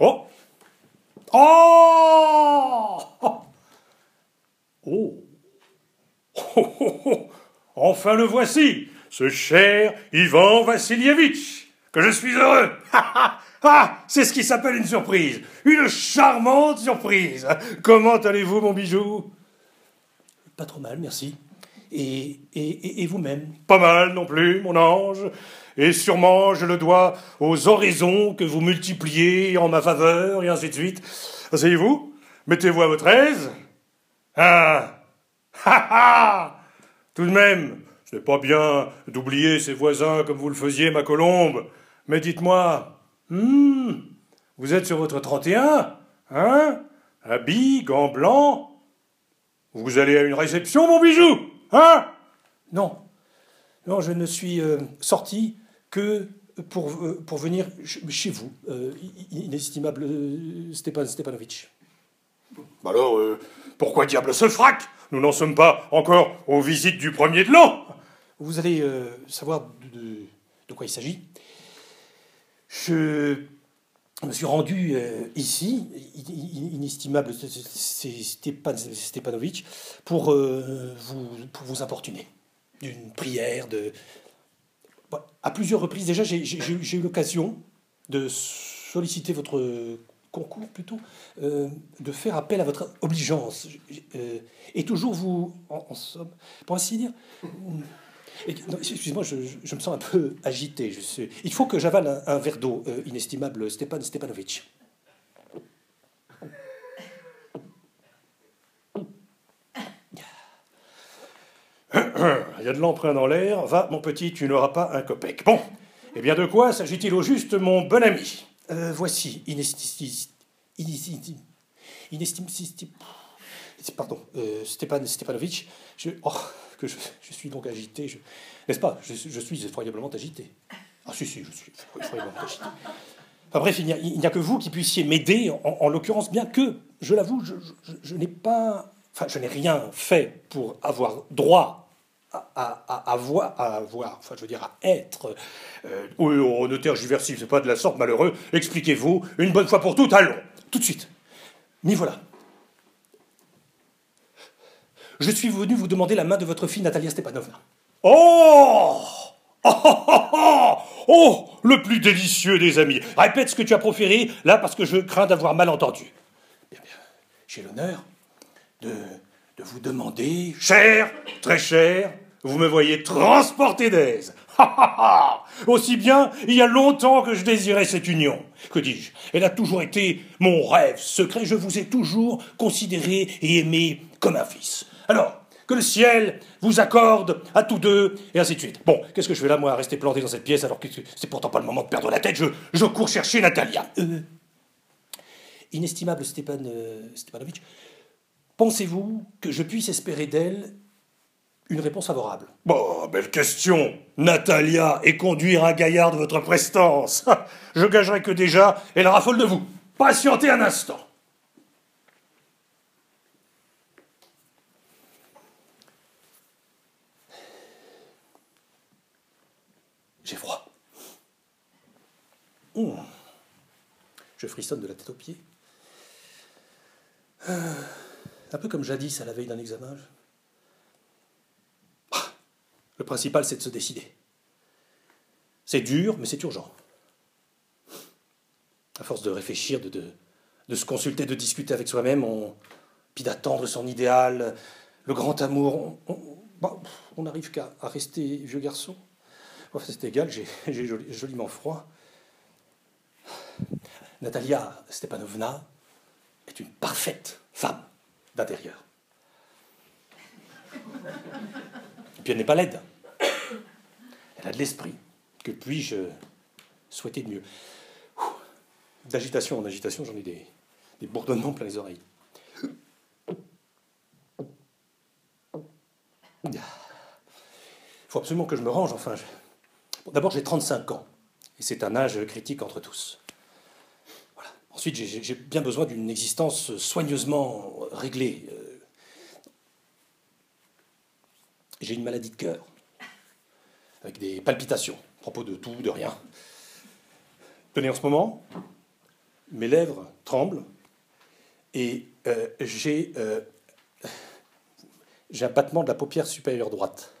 Oh Oh Oh Oh, oh, oh. Enfin le voici, ce cher Ivan Vassilievitch, que je suis heureux. Ah, c'est ce qui s'appelle une surprise, une charmante surprise. Comment allez-vous, mon bijou? Pas trop mal, merci. Et, et, vous-même Pas mal non plus, mon ange. Et sûrement je le dois aux oraisons que vous multipliez en ma faveur, et ainsi de suite. Asseyez-vous, mettez-vous à votre aise. Ah Ha ha Tout de même, ce n'est pas bien d'oublier ses voisins comme vous le faisiez, ma colombe. Mais dites-moi, hmm, vous êtes sur votre 31 Hein? Habit, gants blancs Vous allez à une réception, mon bijou? Hein Non. Non, je ne suis euh, sorti que pour, euh, pour venir chez vous, euh, inestimable Stepan Stepanovitch. Alors, pourquoi diable ce frac? Nous n'en sommes pas encore aux visites du premier de l'an. Vous allez savoir de, de, quoi il s'agit. Je me suis rendu ici, inestimable Stepan Stepanovitch, pour, vous, pour vous importuner d'une prière, de, à plusieurs reprises déjà, j'ai eu l'occasion de solliciter votre concours plutôt, euh, de faire appel à votre obligeance. Euh, et toujours vous, en, somme, pour ainsi dire, excusez-moi, je, me sens un peu agité. Je sais, il faut que j'avale un, verre d'eau, euh, inestimable Stepan Stepanovitch. Il y a de l'emprunt dans l'air. Va, mon petit, tu n'auras pas un copec. Bon. Eh bien, de quoi s'agit-il au juste, mon bon ami? Euh, Voici, inestime... Pardon, euh, Stepan Stepanovitch, je, oh, que je, suis donc agité, n'est-ce pas? Je, suis effroyablement agité. Ah si, si, je suis effroyablement agité. Enfin bref, il n'y a, que vous qui puissiez m'aider, en, l'occurrence, bien que, je l'avoue, je n'ai pas enfin, je n'ai rien fait pour avoir droit à, à, avoir, à avoir, enfin, je veux dire, à être. Euh, au notaire Juversif, c'est pas de la sorte, malheureux. Expliquez-vous, une bonne fois pour toutes, allons, tout de suite. M'y voilà. Je suis venu vous demander la main de votre fille Natalia Stepanovna. Oh Oh, oh, oh, oh, Le plus délicieux des amis. Répète ce que tu as proféré, là, parce que je crains d'avoir mal entendu. Bien, bien. J'ai l'honneur de, de vous demander, cher, très cher, vous me voyez transporté d'aise. Aussi bien, il y a longtemps que je désirais cette union. Que dis-je? Elle a toujours été mon rêve secret. Je vous ai toujours considéré et aimé comme un fils. Alors, que le ciel vous accorde à tous deux, et ainsi de suite. Bon, qu'est-ce que je fais là, moi, à rester planté dans cette pièce, alors que c'est pourtant pas le moment de perdre la tête, je, cours chercher Natalia. Euh, inestimable Stepan euh, Stepanovitch, Pensez-vous que je puisse espérer d'elle une réponse favorable? Bon, belle question Natalia, et conduire un gaillard de votre prestance Je gagerais que déjà, elle raffole de vous. Patientez un instant. J'ai froid. Mmh. Je frissonne de la tête aux pieds. Euh, un peu comme jadis à la veille d'un examen. Ah, le principal, c'est de se décider. C'est dur, mais c'est urgent. À force de réfléchir, de, de, se consulter, de discuter avec soi-même, puis d'attendre son idéal, le grand amour, on n'arrive qu'à rester vieux garçon. Enfin, c'est égal, j'ai joliment froid. Natalia Stepanovna est une parfaite femme d'intérieur. Et puis elle n'est pas laide. Elle a de l'esprit. Que puis-je souhaiter de mieux? D'agitation en agitation, j'en ai des bourdonnements plein les oreilles. Il faut absolument que je me range, enfin. D'abord, j'ai 35 ans, et c'est un âge critique entre tous. Ensuite, j'ai bien besoin d'une existence soigneusement réglée. Euh. J'ai une maladie de cœur, avec des palpitations, à propos de tout, de rien. Tenez, en ce moment, Mes lèvres tremblent et euh, euh, j'ai un battement de la paupière supérieure droite.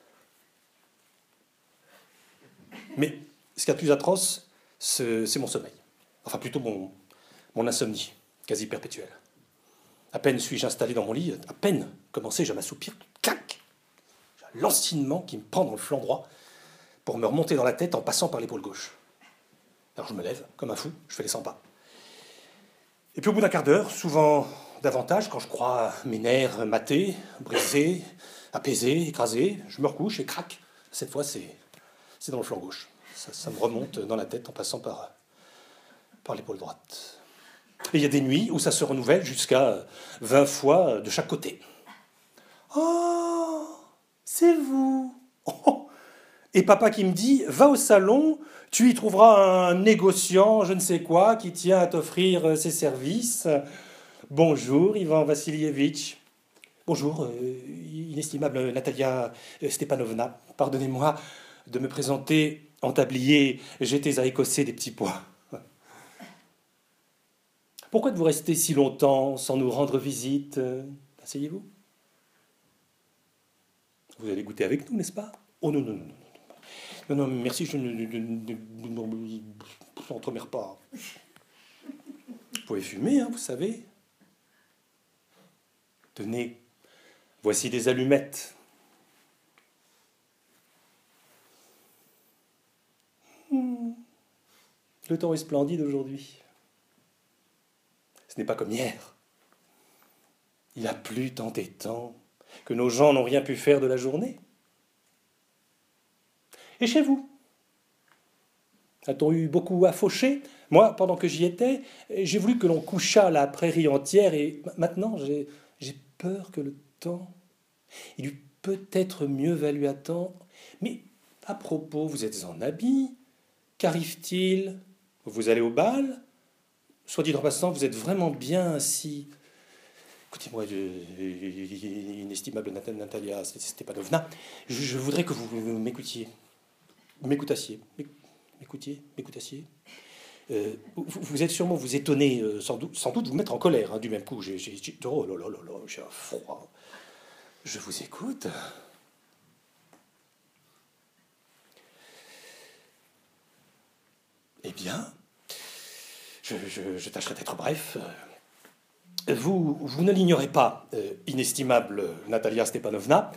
Mais ce qui est plus atroce, c'est mon sommeil. Enfin, plutôt mon, insomnie, quasi perpétuelle. À peine suis-je installé dans mon lit, à peine commencé-je à m'assoupir, clac J'ai un lancinement qui me prend dans le flanc droit pour me remonter dans la tête en passant par l'épaule gauche. Alors je me lève, comme un fou, je fais les 100 pas. Et puis au bout d'un quart d'heure, souvent davantage, quand je crois mes nerfs matés, brisés, apaisés, écrasés, je me recouche et crac. Cette fois, c'est, c'est dans le flanc gauche. Ça, me remonte dans la tête en passant par, par l'épaule droite. Et il y a des nuits où ça se renouvelle jusqu'à 20 fois de chaque côté. Oh, c'est vous. Oh. Et papa qui me dit, va au salon, tu y trouveras un négociant, je ne sais quoi, qui tient à t'offrir ses services. Bonjour, Ivan Vassilievitch. Bonjour, euh, inestimable Natalia Stepanovna. Pardonnez-moi de me présenter en tablier. J'étais à écosser des petits pois. Pourquoi êtes-vous resté si longtemps sans nous rendre visite Asseyez-vous? Vous allez goûter avec nous, n'est-ce pas? Oh non, non, non, non. Non, non, merci, je ne s'entremère pas. Vous pouvez fumer, hein, vous savez. Tenez, voici des allumettes. Le temps est splendide aujourd'hui. Ce n'est pas comme hier. Il a plu tant et tant que nos gens n'ont rien pu faire de la journée. Et chez vous A-t-on eu beaucoup à faucher? Moi, pendant que j'y étais, j'ai voulu que l'on couchât la prairie entière et maintenant j'ai peur que le temps. Il eût peut-être mieux valu attendre. Mais à propos, vous êtes en habit. Qu'arrive-t-il? Vous allez au bal Soit dit en passant, vous êtes vraiment bien ainsi. Écoutez-moi, inestimable Natalia Stepanovna, je, je voudrais que vous m'écoutiez. M'écoutassiez. M'écoutiez, m'écoutassiez. Euh, vous, vous, êtes sûrement vous étonner, euh, sans, doute, sans doute vous mettre en colère hein, du même coup. J'ai, oh là là là là, j'ai un froid. Je vous écoute. Eh bien, je, tâcherai d'être bref. Vous, vous ne l'ignorez pas, euh, inestimable Natalia Stepanovna,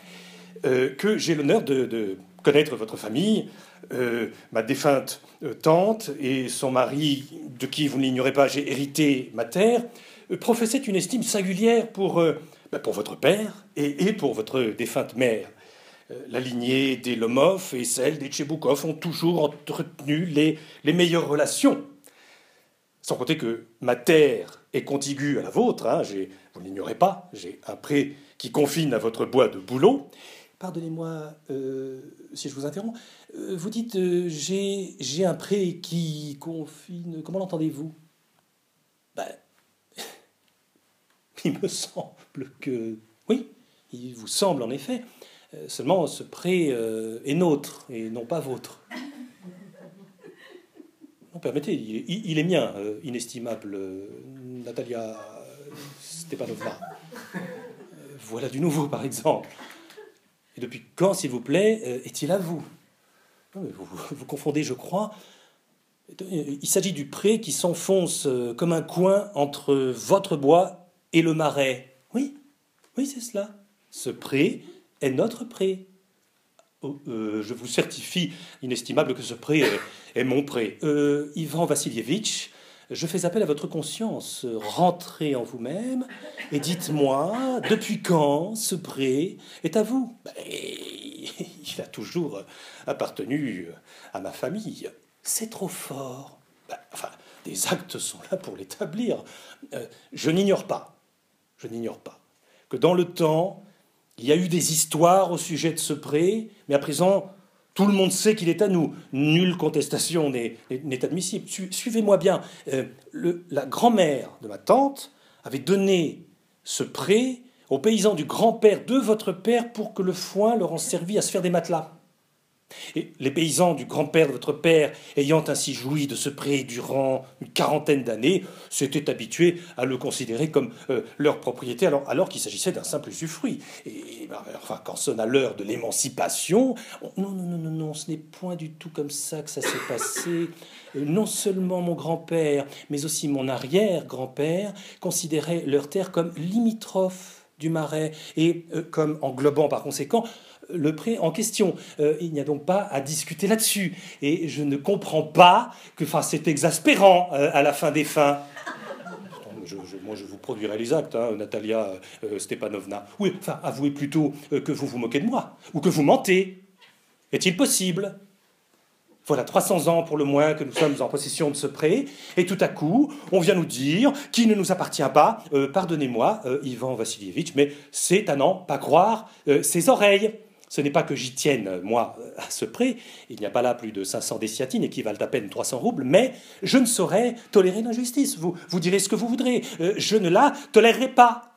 euh, que j'ai l'honneur de, connaître votre famille, euh, ma défunte euh, tante et son mari, de qui vous ne l'ignorez pas, j'ai hérité ma terre, euh, professaient une estime singulière pour, bah, pour votre père et, pour votre défunte mère. La lignée des Lomov et celle des Tcheboukov ont toujours entretenu les, les meilleures relations. Sans compter que ma terre est contiguë à la vôtre, hein, vous ne l'ignorez pas, j'ai un pré qui confine à votre bois de bouleau, Pardonnez-moi euh, si je vous interromps. Euh, vous dites euh, j'ai un prêt qui confine. Comment l'entendez-vous? Ben, Il me semble que. Oui, il vous semble en effet. Seulement ce prêt est nôtre et non pas vôtre. Permettez, il, est mien, inestimable Natalia Stepanovna. voilà du nouveau, par exemple. Et depuis quand, s'il vous plaît, euh, est-il à vous vous, vous, confondez, je crois. Il s'agit du pré qui s'enfonce euh, comme un coin entre votre bois et le marais. Oui, oui, c'est cela. Ce pré est notre pré. Euh, je vous certifie, inestimable, que ce pré est, mon pré. Euh, Ivan Vassilievitch, je fais appel à votre conscience. Rentrez en vous-même et dites-moi, depuis quand ce pré est à vous? Ben, Il a toujours appartenu à ma famille. C'est trop fort. Ben, enfin, des actes sont là pour l'établir. Euh, je n'ignore pas, je n'ignore pas, que dans le temps, il y a eu des histoires au sujet de ce pré, mais à présent, tout le monde sait qu'il est à nous. Nulle contestation n'est admissible. Suivez-moi bien. Euh, la grand-mère de ma tante avait donné ce prêt aux paysans du grand-père de votre père pour que le foin leur en servît à se faire des matelas. Et les paysans du grand-père de votre père, ayant ainsi joui de ce pré durant une quarantaine d'années, s'étaient habitués à le considérer comme euh, leur propriété, alors, alors qu'il s'agissait d'un simple usufruit. Et bah, enfin, quand sonna l'heure de l'émancipation, non, non, non, non, non, ce n'est point du tout comme ça que ça s'est passé. Euh, non seulement mon grand-père, mais aussi mon arrière-grand-père considéraient leur terre comme limitrophe du marais et euh, comme englobant par conséquent le prêt en question. Euh, il n'y a donc pas à discuter là-dessus. Et je ne comprends pas que c'est exaspérant euh, à la fin des fins. moi, je vous produirai les actes, hein, Natalia euh, Stepanovna. Oui, enfin, avouez plutôt que vous vous moquez de moi, ou que vous mentez. Est-il possible? Voilà 300 ans pour le moins que nous sommes en possession de ce prêt, et tout à coup, on vient nous dire qu'il ne nous appartient pas. Pardonnez-moi, Ivan Vassilievitch, mais c'est à n'en pas croire ses oreilles. Ce n'est pas que j'y tienne, moi, à ce prix, il n'y a pas là plus de 500 déciatines qui valent à peine 300 roubles, mais je ne saurais tolérer l'injustice. Vous, vous direz ce que vous voudrez, euh, je ne la tolérerai pas.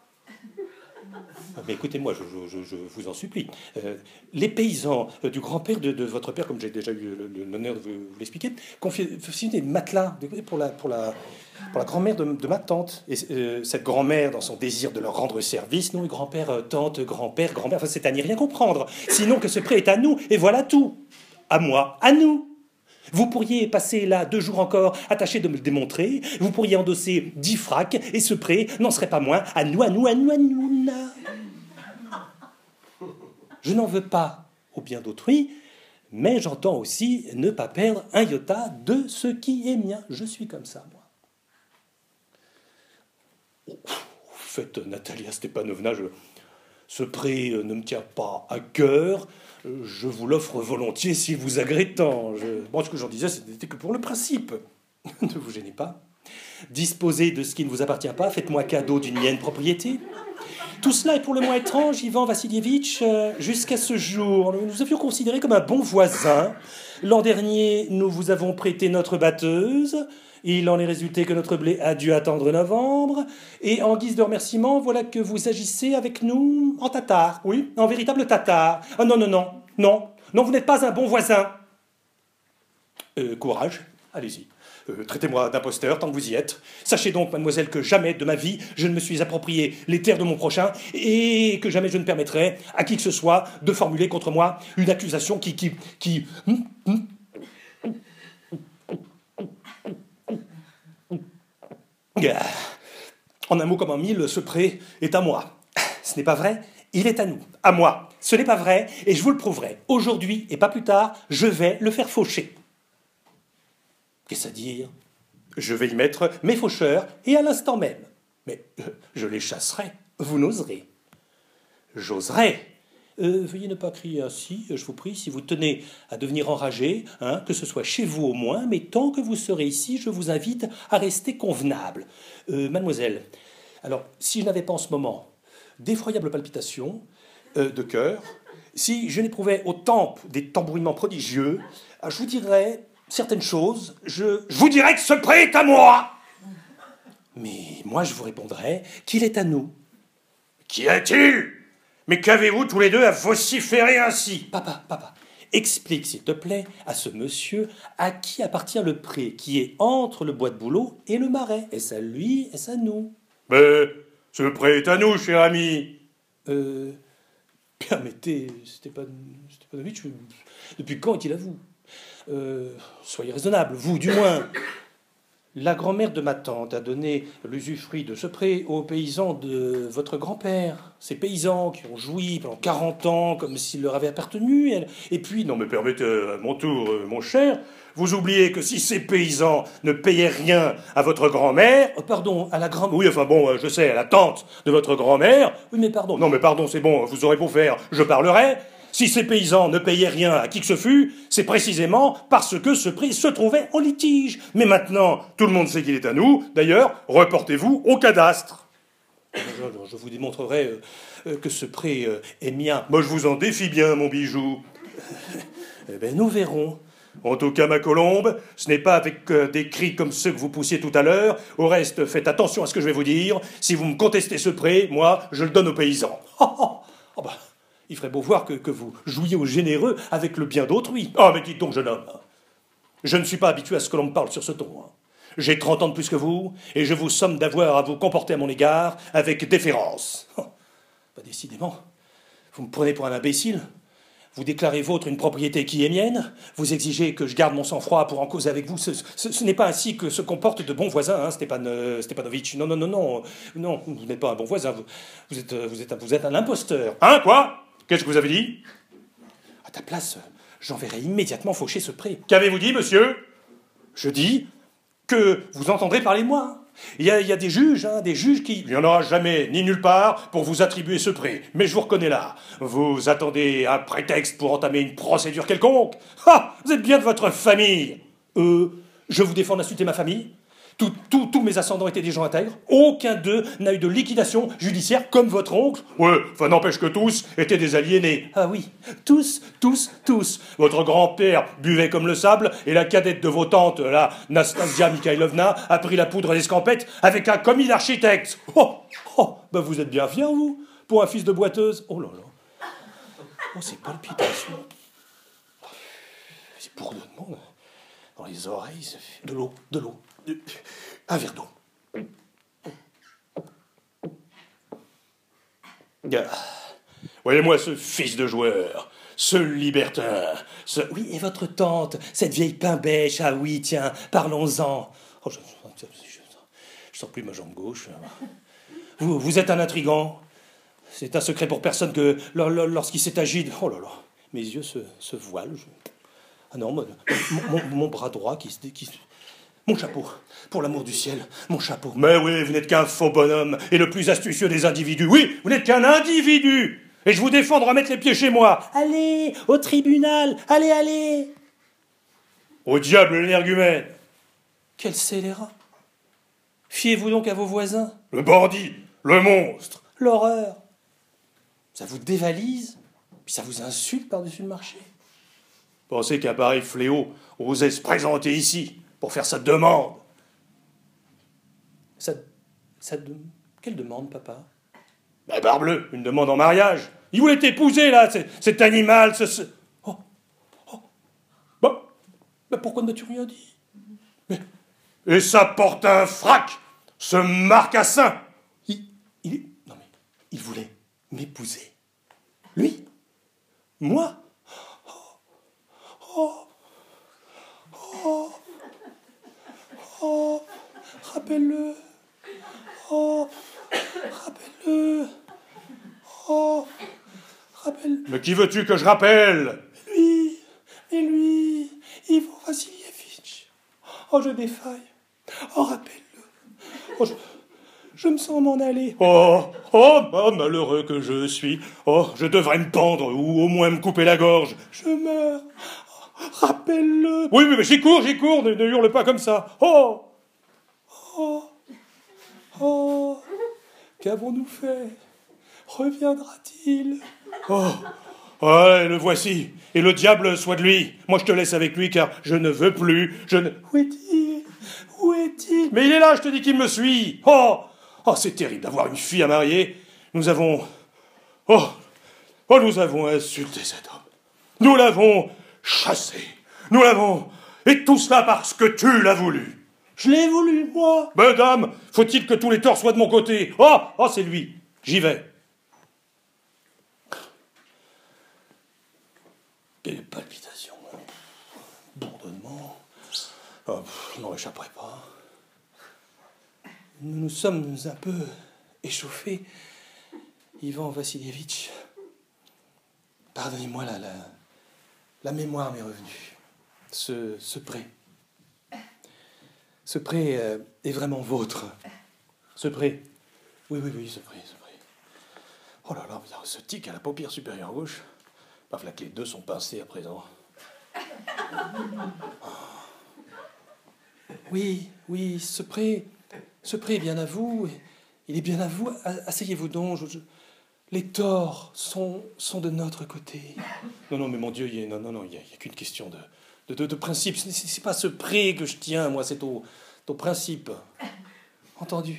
Mais écoutez-moi, je, vous en supplie. Euh, les paysans euh, du grand-père de, votre père, comme j'ai déjà eu l'honneur de vous, l'expliquer, confient des matelas pour la, la grand-mère de, ma tante. Et euh, cette grand-mère, dans son désir de leur rendre service, non, grand-père, tante, grand-père, grand-mère, enfin, c'est à n'y rien comprendre. Sinon que ce prêt est à nous, et voilà tout. À moi, à nous. Vous pourriez passer là deux jours encore, attaché de me le démontrer. Vous pourriez endosser dix fracs, et ce prêt n'en serait pas moins à nous, à nous, à nous, à nous. Je n'en veux pas au bien d'autrui, mais j'entends aussi ne pas perdre un iota de ce qui est mien. Je suis comme ça, moi. Oh, faites, Natalia Stepanovna, ce prêt euh, ne me tient pas à cœur. Je vous l'offre volontiers s'il vous agrée tant. ce que j'en disais, c'était que pour le principe. ne vous gênez pas. Disposez de ce qui ne vous appartient pas, faites-moi cadeau d'une mienne propriété. Tout cela est pour le moins étrange, Ivan Vassilievitch, euh, jusqu'à ce jour. Nous nous avions considéré comme un bon voisin. L'an dernier, nous vous avons prêté notre batteuse. Il en est résulté que notre blé a dû attendre novembre. Et en guise de remerciement, voilà que vous agissez avec nous en tatar. Oui, en véritable tatar. Ah non, non, non, non, non, vous n'êtes pas un bon voisin. Euh, courage, allez-y. Euh, traitez-moi d'imposteur tant que vous y êtes. Sachez donc, mademoiselle, que jamais de ma vie je ne me suis approprié les terres de mon prochain et que jamais je ne permettrai à qui que ce soit de formuler contre moi une accusation qui. qui. qui. Hum. En un mot comme en mille, ce prêt est à moi. Ce n'est pas vrai, il est à nous, à moi. Ce n'est pas vrai, et je vous le prouverai. Aujourd'hui, et pas plus tard, je vais le faire faucher. Qu'est-ce à dire? Je vais y mettre mes faucheurs, et à l'instant même. Mais euh, je les chasserai, vous n'oserez. J'oserai. Euh, veuillez ne pas crier ainsi, je vous prie, si vous tenez à devenir enragé, hein, que ce soit chez vous au moins, mais tant que vous serez ici, je vous invite à rester convenable. Euh, mademoiselle, alors, si je n'avais pas en ce moment d'effroyables palpitations de cœur, si je n'éprouvais aux tempes des tambourillements prodigieux, je vous dirais certaines choses, je, vous dirais que ce prêt est à moi. Mais moi, je vous répondrai qu'il est à nous. Qui est-il? Mais qu'avez-vous tous les deux à vociférer ainsi? Papa, papa, explique s'il te plaît à ce monsieur à qui appartient le pré qui est entre le bois de bouleau et le marais. Est-ce à lui, est-ce à nous? Mais ce pré est à nous, cher ami. Euh. Permettez, Stepanovitch, depuis quand est-il à vous? Euh, soyez raisonnable, vous du moins. La grand-mère de ma tante a donné l'usufruit de ce pré aux paysans de votre grand-père. Ces paysans qui ont joui pendant 40 ans comme s'il leur avait appartenu. Et puis, non mais permettez à mon tour, euh, mon cher, vous oubliez que si ces paysans ne payaient rien à votre grand-mère... Oh, pardon, à la grand-mère... Oui, enfin bon, euh, je sais, à la tante de votre grand-mère... Oui, mais pardon. Non mais pardon, c'est bon, vous aurez beau faire, je parlerai. Si ces paysans ne payaient rien à qui que ce fût, c'est précisément parce que ce prix se trouvait en litige. Mais maintenant, tout le monde sait qu'il est à nous. D'ailleurs, reportez-vous au cadastre. Je, vous démontrerai euh, euh, que ce prêt euh, est mien. Moi, je vous en défie bien, mon bijou. eh bien, nous verrons. En tout cas, ma colombe, ce n'est pas avec des cris comme ceux que vous poussiez tout à l'heure. Au reste, faites attention à ce que je vais vous dire. Si vous me contestez ce prêt, moi, je le donne aux paysans. Oh, oh, oh bah, Il ferait beau voir que, vous jouiez au généreux avec le bien d'autrui. Ah, mais dites donc, jeune homme. Je ne suis pas habitué à ce que l'on me parle sur ce ton. hein. J'ai 30 ans de plus que vous, et je vous somme d'avoir à vous comporter à mon égard avec déférence. Oh, bah, décidément, vous me prenez pour un imbécile. Vous déclarez vôtre une propriété qui est mienne. Vous exigez que je garde mon sang-froid pour en causer avec vous. Ce, n'est pas ainsi que se comportent de bons voisins, hein, Stépan, euh, Stepanovitch. Non, non, non, non. Vous n'êtes pas un bon voisin. Vous, euh, êtes un imposteur. Hein, quoi? Qu'est-ce que vous avez dit À ta place, j'enverrai immédiatement faucher ce pré. Qu'avez-vous dit, monsieur Je dis que vous entendrez parler de moi. Il y a, il y a des juges, hein, des juges qui... Il n'y en aura jamais, ni nulle part, pour vous attribuer ce prêt. Mais je vous reconnais là. Vous attendez un prétexte pour entamer une procédure quelconque Ah Vous êtes bien de votre famille Euh, je vous défends d'insulter ma famille. Tous- mes ascendants étaient des gens intègres. Aucun d'eux n'a eu de liquidation judiciaire comme votre oncle. Ouais, enfin n'empêche que tous étaient des aliénés. Ah oui, tous, tous, tous. Votre grand-père buvait comme le sable, et la cadette de vos tantes, la Nastasia Mikhailovna, a pris la poudre d'escampette avec un commis d'architecte. Oh, oh, ben vous êtes bien fier, vous, pour un fils de boiteuse. Oh là là. Oh, ces palpitations. Ces bourdonnements dans les oreilles. ça fait- De l'eau, de l'eau. Un verre d'eau. Ah. Voyez-moi ce fils de joueur, ce libertin, ce... Oui, et votre tante, cette vieille pain bêche, ah oui, tiens, parlons-en. Oh, je, je, plus ma jambe gauche. Vous, êtes un intrigant. C'est un secret pour personne que lor- lor- lorsqu'il s'est agi de... Oh là là, mes yeux se, voilent. Ah non, mon, bras droit qui se... Mon chapeau, pour l'amour du ciel, mon chapeau. Mais oui, vous n'êtes qu'un faux bonhomme, et le plus astucieux des individus. Oui, vous n'êtes qu'un individu. Et je vous défends de remettre les pieds chez moi. Allez, au tribunal, allez, allez. Au diable l'énergumène. Quel scélérat. Fiez-vous donc à vos voisins. Le bandit Le monstre. L'horreur. Ça vous dévalise, puis ça vous insulte par-dessus le marché. Pensez qu'un pareil fléau osait se présenter ici pour faire sa demande. Ça, ça de- Quelle demande, papa? Ben barbleu, une demande en mariage. Il voulait t'épouser, là, cet animal, ce... ce- Oh, Bon, mais pourquoi ne m'as-tu rien dit? Et ça porte un frac Ce marcassin. Il, il. Non mais, il voulait m'épouser. Lui? Moi Oh Oh Oh Rappelle-le Oh Rappelle-le Oh Rappelle... Mais qui veux-tu que je rappelle? Lui, et lui, Ivan Vassilievitch. Oh, je défaille. Oh, rappelle-le. Oh, je, je me sens m'en aller. Oh, oh, oh, malheureux que je suis. Oh, je devrais me pendre ou au moins me couper la gorge. Je meurs. Oh, rappelle-le. Oui, oui, mais j'y cours, j'y cours, ne, ne hurle pas comme ça. Oh Oh, oh, qu'avons-nous fait? Reviendra-t-il? Oh Ouais, le voici. Et le diable soit de lui. Moi, je te laisse avec lui car je ne veux plus. Je ne. Où est-il? Où est-il? Mais il est là, je te dis qu'il me suit. Oh Oh, c'est terrible d'avoir une fille à marier. Nous avons. Oh Oh, nous avons insulté cet homme. Nous l'avons chassé. Nous l'avons. Et tout cela parce que tu l'as voulu. Je l'ai voulu, moi. Madame, faut-il que tous les torts soient de mon côté? Oh Oh, c'est lui. J'y vais. Quelle palpitation. Bourdonnement. Oh, je n'en réchapperai pas. Nous nous sommes un peu échauffés. Ivan Vassilievitch. Pardonnez-moi, la, la, la mémoire m'est revenue. Ce, ce prêt. Ce prêt euh, est vraiment vôtre. Ce prêt. Oui, oui, oui, ce prêt, ce prêt. Oh là là, ce tic à la paupière supérieure gauche. Paf, que les deux sont pincés à présent. Oui, oui, ce prêt, ce prêt est bien à vous. Il est bien à vous. Asseyez-vous donc. Les torts sont, sont de notre côté. Non, non, mais mon Dieu, il y a, non, non, il n'y a, il y a qu'une question de, de, de, de principe. Ce n'est pas ce prêt que je tiens, moi, c'est au, au principe. Entendu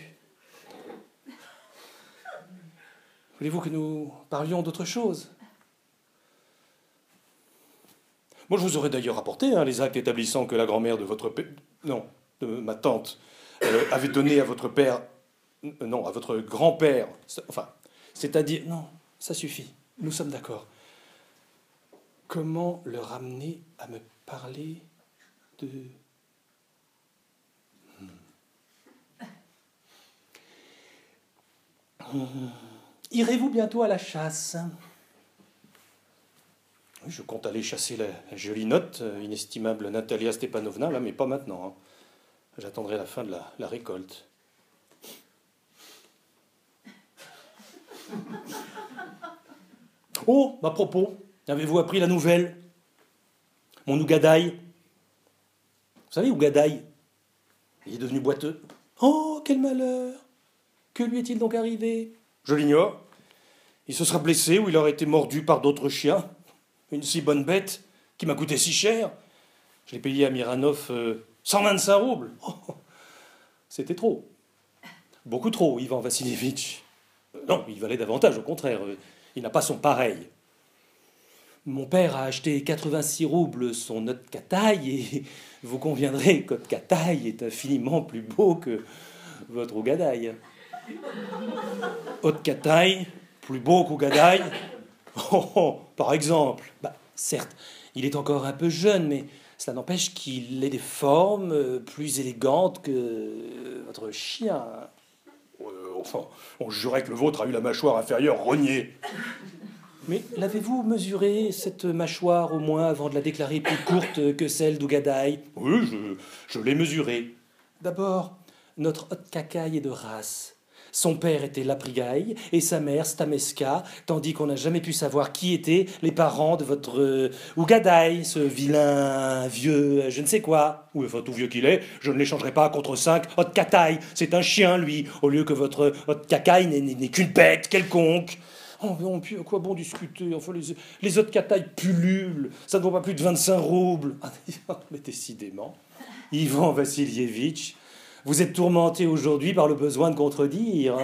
Voulez-vous que nous parlions d'autre chose? Moi, je vous aurais d'ailleurs apporté hein, les actes établissant que la grand-mère de votre père. Non, de ma tante euh, avait donné à votre père. euh, Non, à votre grand-père. Enfin, c'est-à-dire. Non, ça suffit. Nous sommes d'accord. Comment le ramener à me parler de. Hmm. Irez-vous bientôt à la chasse? Je compte aller chasser la, jolie note, euh, inestimable Natalia Stepanovna, là, mais pas maintenant. hein. J'attendrai la fin de la récolte. Oh, à propos, avez-vous appris la nouvelle? Mon Ougadaï. Vous savez, Ougadaï, il est devenu boiteux. Oh, quel malheur Que lui est-il donc arrivé? Je l'ignore. Il se sera blessé ou il aurait été mordu par d'autres chiens. Une si bonne bête qui m'a coûté si cher. Je l'ai payé à Miranov euh, 125 roubles. Oh, C'était trop. Beaucoup trop, Ivan Vassilievitch. Non, il valait davantage, au contraire. Euh, Il n'a pas son pareil. Mon père a acheté 86 roubles son note et vous conviendrez qu'Ot Kataï est infiniment plus beau que votre Ougadaï. Ot Kataï, plus beau qu'Ougadaï oh, oh, Par exemple, bah, certes, il est encore un peu jeune, mais cela n'empêche qu'il ait des formes euh, plus élégantes que euh, votre chien. Enfin, on jurait que le vôtre a eu la mâchoire inférieure rognée. Mais l'avez-vous mesuré, cette mâchoire, au moins, avant de la déclarer plus courte que celle d'Ougadaï Oui, je, je l'ai mesuré. D'abord, notre hôte cacaille est de race. Son père était Laprigaï et sa mère Stameska, tandis qu'on n'a jamais pu savoir qui étaient les parents de votre euh, Ougadaï, ce vilain vieux euh, je ne sais quoi. Oui, enfin, tout vieux qu'il est, je ne l'échangerai pas contre cinq Hôte cacaille, c'est un chien, lui, au lieu que votre cacaille n'est- qu'une bête quelconque. Oh, non, puis à quoi bon discuter? Enfin, les, les autres catailles pullulent, ça ne vaut pas plus de 25 roubles. Ah, mais décidément, Ivan Vassilievitch, vous êtes tourmenté aujourd'hui par le besoin de contredire.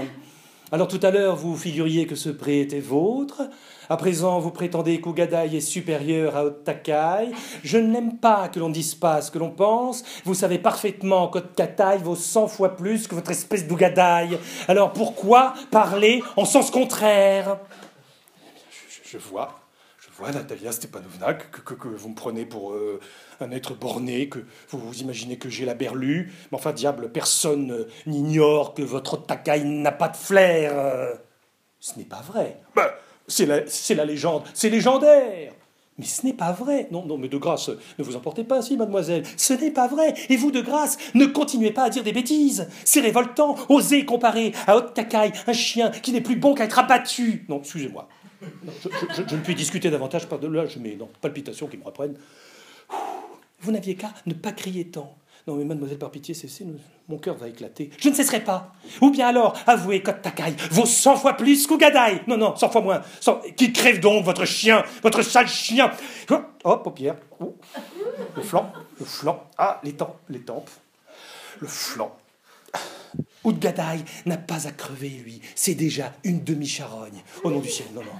Alors tout à l'heure, vous figuriez que ce pré était vôtre. À présent, vous prétendez qu'Ougadaï est supérieur à Ottakai. Je n'aime pas que l'on dise pas ce que l'on pense. Vous savez parfaitement qu'Ottakai vaut 100 fois plus que votre espèce d'Ougadaï. Alors pourquoi parler en sens contraire? Je vois, Natalia Stepanovna, que, que- que vous me prenez pour euh, un être borné, que vous vous imaginez que j'ai la berlue. Mais enfin, diable, personne euh, N'ignore que votre Ottakai n'a pas de flair. euh. Ce n'est pas vrai. bah, C'est la, la légende, c'est légendaire. Mais ce n'est pas vrai. Non, non, mais de grâce, ne vous emportez pas ainsi, mademoiselle. Ce n'est pas vrai. Et vous, de grâce, ne continuez pas à dire des bêtises. C'est révoltant. Osez comparer à Ottakai un chien qui n'est plus bon qu'à être abattu. Non, excusez-moi. Je, ne puis discuter davantage par de là. Je mets non, palpitations qui me reprennent. Vous n'aviez qu'à ne pas crier tant. Non, mais mademoiselle, par pitié, cessez, mon cœur va éclater. Je ne cesserai pas. Ou bien alors, avouez qu'Ottakai vaut 100 fois plus qu'Ougadai. Non, non, 100 fois moins. 100 Qui crève donc, votre chien, votre sale chien? Oh, paupière. Oh. Le flanc, le flanc. Ah, les tempes, les tempes. Le flanc. Oudgadaï n'a pas à crever, lui. C'est déjà une demi-charogne. Au nom du ciel, non, non.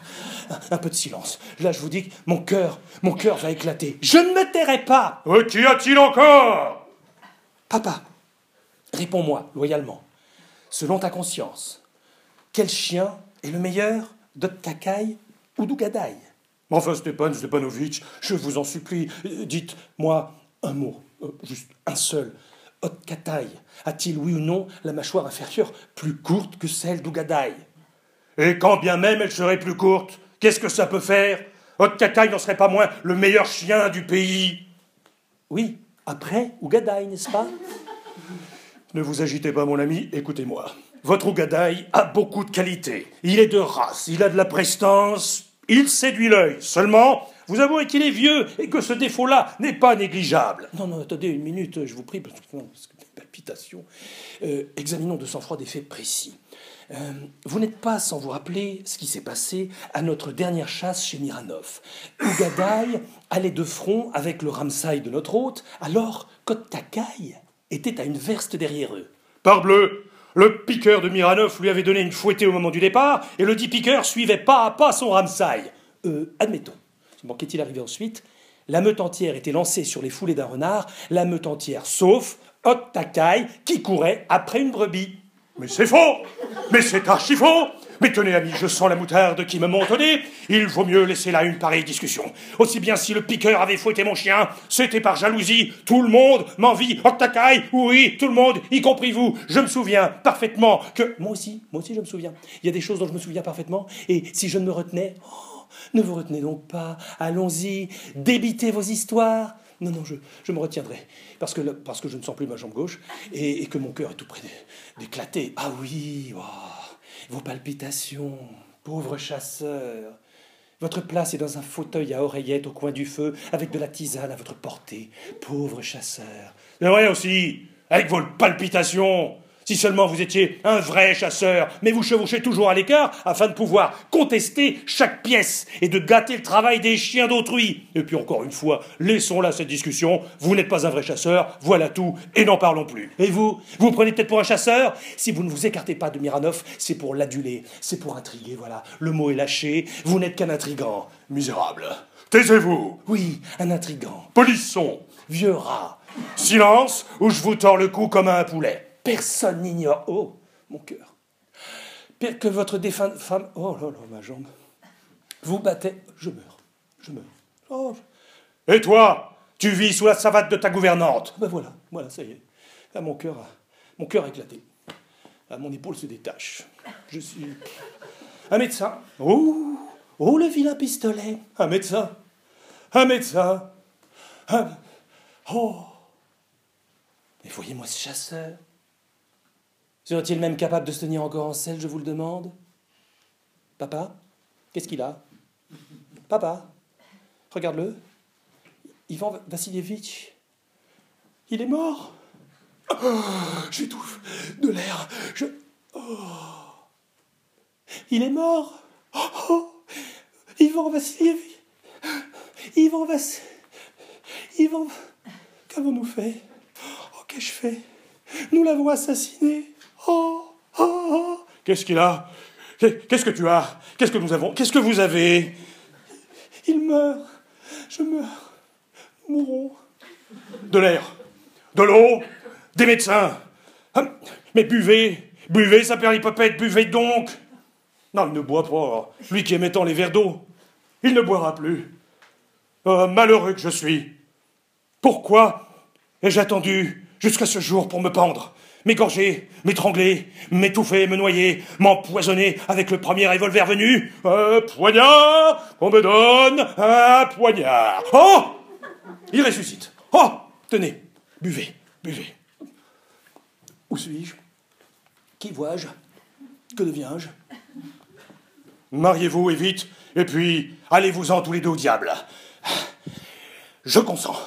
Un, un peu de silence. Là, je vous dis que mon cœur, mon cœur va éclater. Je ne me tairai pas. Euh, Qu'y a-t-il encore? Papa, réponds-moi loyalement. Selon ta conscience, quel chien est le meilleur d'Otkakai ou d'Ougadaï Enfin, Stepan Stepanovitch, Je vous en supplie, dites-moi un mot, euh, juste un seul. Otkatai a-t-il, oui ou non, la mâchoire inférieure plus courte que celle d'Ougadaï et quand bien même elle serait plus courte, qu'est-ce que ça peut faire? Otkakai n'en serait pas moins le meilleur chien du pays. Oui, après Ougadaï, n'est-ce pas? Ne vous agitez pas, mon ami, écoutez-moi. Votre Ougadaï a beaucoup de qualités. Il est de race, il a de la prestance, il séduit l'œil. Seulement, vous avouez qu'il est vieux et que ce défaut-là n'est pas négligeable. Non, non, attendez une minute, je vous prie, parce que, non, parce que des palpitations. Euh, examinons de sang-froid des faits précis. Euh, vous n'êtes pas sans vous rappeler ce qui s'est passé à notre dernière chasse chez Miranov. Ougadaï allait de front avec le Ramsaï de notre hôte, alors qu'Ottakai était à une verste derrière eux. Parbleu, le piqueur de Miranov lui avait donné une fouettée au moment du départ, et le dit piqueur suivait pas à pas son Ramsaï. Euh, admettons. Bon, qu'est-il arrivé ensuite? La meute entière était lancée sur les foulées d'un renard, la meute entière, sauf Hot Takai, qui courait après une brebis. Mais c'est faux Mais c'est archi faux mais tenez, ami, je sens la moutarde qui me monte au nez. Il vaut mieux laisser là une pareille discussion. Aussi bien si le piqueur avait fouetté mon chien, c'était par jalousie. Tout le monde m'envie. Octakai, oui, tout le monde, y compris vous. Je me souviens parfaitement que... Moi aussi, moi aussi je me souviens. Il y a des choses dont je me souviens parfaitement. Et si je ne me retenais... Oh, ne vous retenez donc pas. Allons-y, débitez vos histoires. Non, non, je, me retiendrai. Parce que, parce que je ne sens plus ma jambe gauche et, que mon cœur est tout près d'éclater. Ah oui, vos palpitations, pauvre chasseur. Votre place est dans un fauteuil à oreillettes au coin du feu, avec de la tisane à votre portée. Pauvre chasseur. C'est vrai aussi, avec vos palpitations. Si seulement vous étiez un vrai chasseur, mais vous chevauchez toujours à l'écart afin de pouvoir contester chaque pièce et de gâter le travail des chiens d'autrui. Et puis encore une fois, laissons là cette discussion. Vous n'êtes pas un vrai chasseur, voilà tout, et n'en parlons plus. Et vous? Vous vous prenez peut-être pour un chasseur? Si vous ne vous écartez pas de Miranov, c'est pour l'aduler, c'est pour intriguer, voilà. Le mot est lâché, vous n'êtes qu'un intrigant. Misérable. Taisez-vous Oui, un intrigant. Polisson Vieux rat. Silence, ou je vous tords le cou comme un poulet. Personne n'ignore. Oh, mon cœur. Que votre défunte femme. Oh là là, ma jambe. Vous battez. Je meurs. Je meurs. Oh. Et toi Tu vis sous la savate de ta gouvernante. Ben voilà, voilà, ça y est. Ah, mon cœur a, mon cœur a éclaté. Ah, mon épaule se détache. Je suis. Un médecin. Oh, oh, le vilain pistolet. Un médecin. Un médecin. Un... Oh. Mais voyez-moi ce chasseur. Serait-il même capable de se tenir encore en selle, je vous le demande? Papa? Qu'est-ce qu'il a? Papa? Regarde-le. Ivan Vassilievitch? Il est mort. Oh, J'étouffe de l'air. Je. Oh. Il est mort. Oh, Ivan Vassilievitch. Ivan Vass. Ivan. Qu'avons-nous fait? Oh, qu'ai-je fait? Nous l'avons assassiné. Oh, oh, oh. Qu'est-ce qu'il a? Qu'est-ce que tu as? Qu'est-ce que nous avons? Qu'est-ce que vous avez? Il meurt. Je meurs. Nous mourrons. De l'air. De l'eau. Des médecins. Hum, mais buvez. Buvez, ça perd l'hypopète. Buvez donc. Non, il ne boit pas. Lui qui aimait tant les verres d'eau. Il ne boira plus. Oh, malheureux que je suis. Pourquoi ai-je attendu jusqu'à ce jour pour me pendre? M'égorger, m'étrangler, m'étouffer, me noyer, m'empoisonner avec le premier revolver venu. Un poignard On me donne un poignard Oh Il ressuscite. Oh Tenez, buvez, buvez. Où suis-je? Qui vois-je? Que deviens-je? Mariez-vous et vite, et puis allez-vous-en tous les deux au diable. Je consens.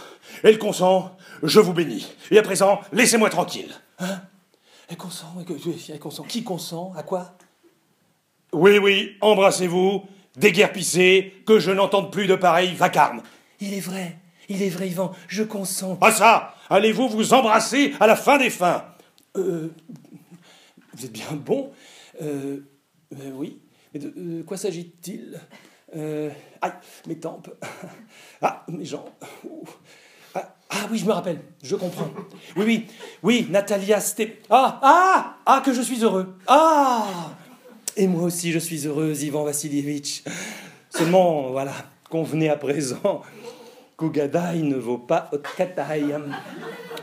Elle consent, je vous bénis. Et à présent, laissez-moi tranquille. Hein Elle consent, elle consent. Qui consent À quoi Oui, oui, embrassez-vous, déguerpissez, que je n'entende plus de pareil vacarme. Il est vrai, il est vrai, Yvan, je consens. Ah ça Allez-vous vous embrasser à la fin des fins Euh. Vous êtes bien bon Euh. euh oui. Mais de quoi s'agit-il? Euh, Aïe, mes tempes. Ah, mes jambes. Ah oui, je me rappelle, je comprends. Oui, oui, oui, Natalia c'était... Ah, ah, ah, que je suis heureux. Ah Et moi aussi, je suis heureuse, Ivan Vassilievitch. Seulement, voilà, convenez à présent qu'Ougadai ne vaut pas Otkataï.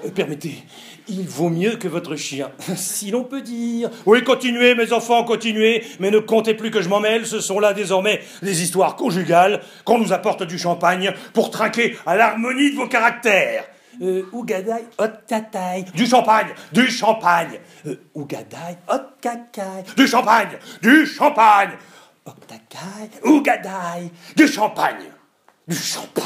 Euh, permettez, il vaut mieux que votre chien, si l'on peut dire. Oui, continuez, mes enfants, continuez, mais ne comptez plus que je m'en mêle, ce sont là désormais des histoires conjugales qu'on nous apporte du champagne pour trinquer à l'harmonie de vos caractères. Euh, Ougadai, Otkataï. Du champagne, du champagne. Euh, Ougadai, Otkakai. Du champagne, du champagne. Oktakai, Ougadai. Du champagne, du champagne.